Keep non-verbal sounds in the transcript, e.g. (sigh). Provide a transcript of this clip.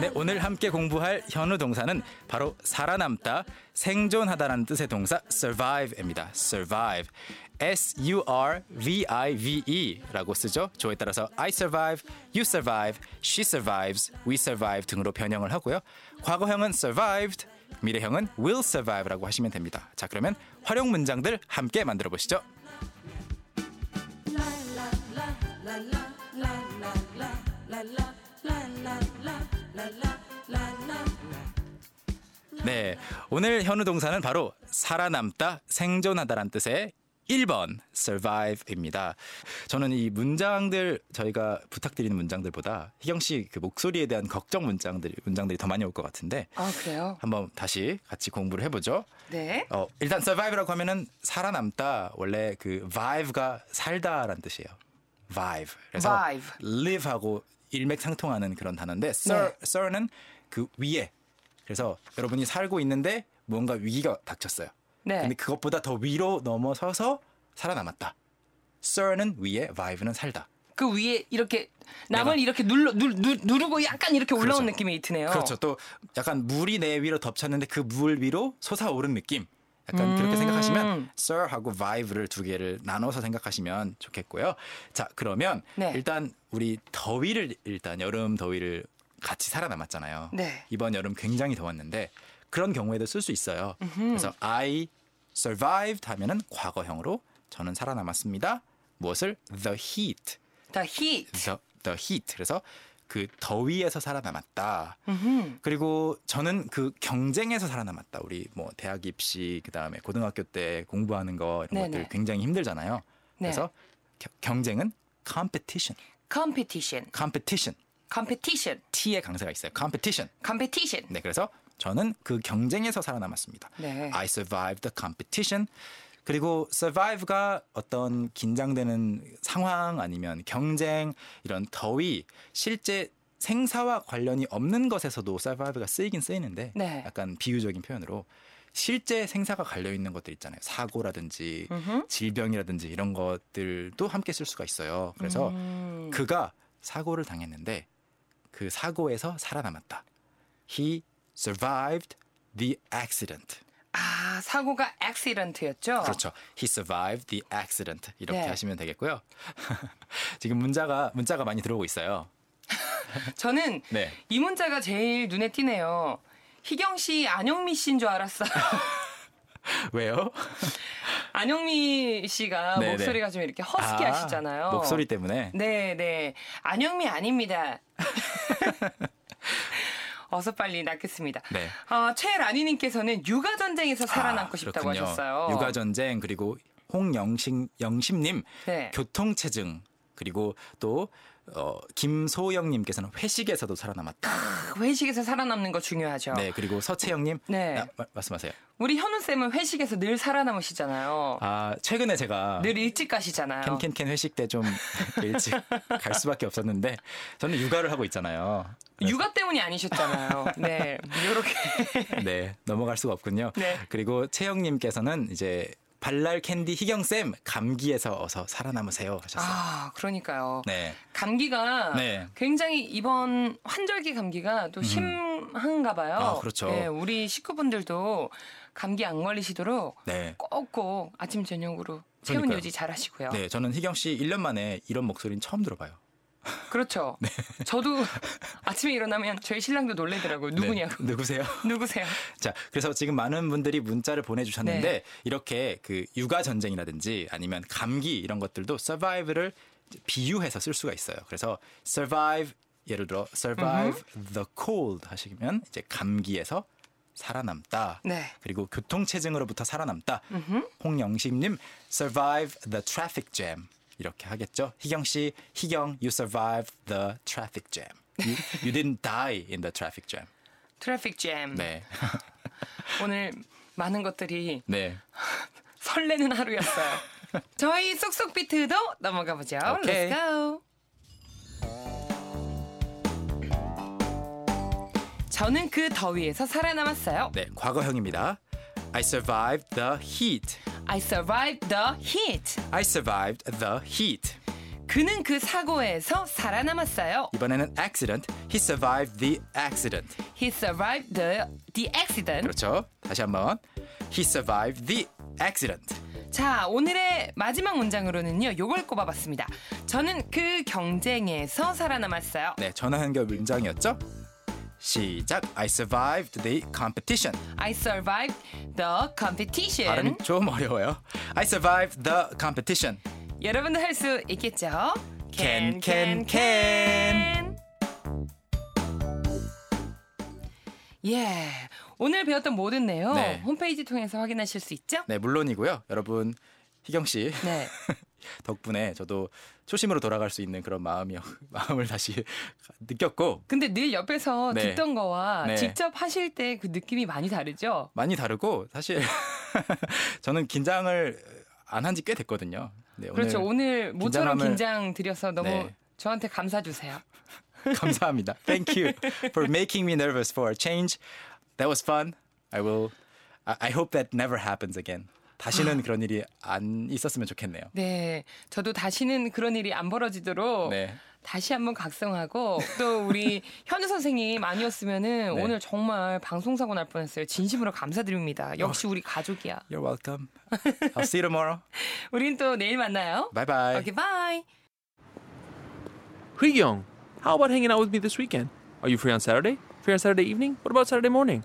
네, 오늘 함께 공부할 현우 동사는 바로 살아남다, 생존하다라는 뜻의 동사 survive입니다. survive. S U R V I V E라고 쓰죠. 조에 따라서 I survive, you survive, she survives, we survive 등으로 변형을 하고요. 과거형은 survived, 미래형은 will survive라고 하시면 됩니다. 자, 그러면 활용 문장들 함께 만들어 보시죠. 네, 오늘 현우 동사는 바로 살아남다, 생존하다란 뜻의 1번 survive입니다. 저는 이 문장들 저희가 부탁드리는 문장들보다 희경 씨 그 목소리에 대한 걱정 문장들이 문장들이 더 많이 올 것 같은데 아 그래요? 한번 다시 같이 공부를 해보죠. 네. 어, 일단 survive라고 하면은 살아남다 원래 그 vive가 살다라는 뜻이에요. Vive. 그래서 Vive. live하고 일맥상통하는 그런 단어인데 sir, 네. sir는 그 위에. 그래서 여러분이 살고 있는데 뭔가 위기가 닥쳤어요. 네. 근데 그것보다 더 위로 넘어서서 살아남았다. sir는 위에, vive는 살다. 그 위에 이렇게 남을 이렇게 눌러 누, 누, 누르고 약간 이렇게 올라온 그렇죠. 느낌이 드네요. 그렇죠. 또 약간 물이 내 위로 덮쳤는데 그 물 위로 솟아오른 느낌. 약간 그렇게 음. 생각하시면 sir하고 vive를 두 개를 나눠서 생각하시면 좋겠고요. 자, 그러면 네. 일단 우리 더위를 일단 여름 더위를 같이 살아남았잖아요. 네. 이번 여름 굉장히 더웠는데 그런 경우에도 쓸 수 있어요. 그래서 I survived 하면은 과거형으로 저는 살아남았습니다. 무엇을 the heat, The heat. the, the heat. 그래서 그 더위에서 살아남았다. 음흠. 그리고 저는 그 경쟁에서 살아남았다. 우리 뭐 대학 입시 그다음에 고등학교 때 공부하는 거 이런 네네. 것들 굉장히 힘들잖아요. 네. 그래서 겨- 경쟁은 competition. Competition. competition. Competition. T의 강세가 있어요. competition. Competition. 네, 그래서 저는 그 경쟁에서 살아남았습니다. 네. I survived the competition. 그리고 survive가 어떤 긴장되는 상황 아니면 경쟁 이런 더위 실제 생사와 관련이 없는 것에서도 survive가 쓰이긴 쓰이는데 네. 약간 비유적인 표현으로 실제 생사가 갈려 있는 것들 있잖아요. 사고라든지 음흠. 질병이라든지 이런 것들도 함께 쓸 수가 있어요. 그래서 음. 그가 사고를 당했는데 그 사고에서 살아남았다. He survived the accident. 아 사고가 accident였죠. 그렇죠. He survived the accident. 이렇게 네. 하시면 되겠고요. (laughs) 지금 문자가 문자가 많이 들어오고 있어요. (laughs) 저는 네. 이 문자가 제일 눈에 띄네요. 희경 씨 안영미 씨인 줄 알았어요. (laughs) 왜요? 안영미 씨가 네네. 목소리가 좀 이렇게 허스키 아, 하시잖아요. 목소리 때문에. 네, 네. 안영미 아닙니다. 어서 빨리 낫겠습니다. 네. 어, 최라니님께서는 육아 전쟁에서 살아남고 아, 싶다고 그렇군요. 하셨어요. 육아 전쟁 그리고 홍영식 영심님 네. 교통체증 그리고 또 어, 김소영님께서는 회식에서도 살아남았다. 그 회식에서 살아남는 거 중요하죠. 네 그리고 서채영님 네. 아, 마- 말씀하세요. 우리 현우 쌤은 회식에서 늘 살아남으시잖아요. 아 최근에 제가 늘 일찍 가시잖아요. 캔캔캔 회식 때 좀 일찍 (laughs) 갈 수밖에 없었는데 저는 육아를 하고 있잖아요. 육아 때문이 아니셨잖아요. 네, (laughs) 이렇게 네 넘어갈 수가 없군요. 네. 그리고 채영님께서는 이제 발랄 캔디 희경 쌤 감기에서 어서 살아남으세요 하셨어요. 아, 그러니까요. 네. 감기가 네. 굉장히 이번 환절기 감기가 또 심한가 봐요. 아, 그렇죠. 네, 우리 식구분들도 감기 안 걸리시도록 네. 꼭꼭 아침 저녁으로 체온 그러니까요. 유지 잘 하시고요. 네, 저는 희경 씨 1년 만에 이런 목소리는 처음 들어봐요. 그렇죠. 네. 저도 아침에 일어나면 저희 신랑도 놀래더라고요. 누구냐고. 네, 누구세요? (laughs) 누구세요? 자, 그래서 지금 많은 분들이 문자를 보내주셨는데 네. 이렇게 그 육아 전쟁이라든지 아니면 감기 이런 것들도 survive를 비유해서 쓸 수가 있어요. 그래서 survive 예를 들어 survive the cold 하시면 이제 감기에서 살아남다. 네. 그리고 교통체증으로부터 살아남다. 홍영심님 survive the traffic jam 이렇게 하겠죠. 희경 씨, 희경, you survived the traffic jam. You, you didn't die in the traffic jam. 트래픽 잼. 네, 오늘 많은 것들이 네. 설레는 하루였어요. 저희 쏙쏙 비트도 넘어가 보죠. 오케이. Let's go. 저는 그 더위에서 살아남았어요. 네, 과거형입니다. I survived the heat. I survived the heat. I survived the heat. 그는 그 사고에서 살아남았어요. 이번에는 accident. He survived the accident. He survived the, the accident. 그렇죠. 다시 한번. He survived the accident. 자, 오늘의 마지막 문장으로는요. 요걸 꼽아봤습니다. 저는 그 경쟁에서 살아남았어요. 네, 전화 연결 문장이었죠? 시작. I survived the competition. I survived the competition. 발음이 좀 어려워요. I survived the competition. 여러분도 할 수 있겠죠? Can, can, can. 예. 오늘 배웠던 모든 내용 네. 홈페이지 통해서 확인하실 수 있죠? 네, 물론이고요. 여러분 희경 씨 네. (laughs) 덕분에 저도 초심으로 돌아갈 수 있는 그런 마음이 (laughs) 마음을 다시 (laughs) 느꼈고 근데 늘 옆에서 네. 듣던 거와 네. 직접 하실 때 그 느낌이 많이 다르죠? 많이 다르고 사실 저는 긴장을 안 한 지 꽤 됐거든요. 네, 그렇죠. 오늘 모처럼 긴장 드려서 너무 네. 저한테 감사 주세요. 감사합니다. Thank you for making me nervous for a change. That was fun. I will. I hope that never happens again. 다시는 그런 일이 안 있었으면 좋겠네요. 네. 저도 다시는 그런 일이 안 벌어지도록 네. 다시 한번 각성하고 또 우리 현우 선생님 아니었으면은 네. 오늘 정말 방송 사고 날 뻔했어요. 진심으로 감사드립니다. 역시 우리 가족이야. You're welcome. I'll see you tomorrow. 우린 또 내일 만나요. Bye bye. 오케이, 바이. Young, how about hanging out with me this weekend? Are you free on Saturday? Free on Saturday evening? What about Saturday morning?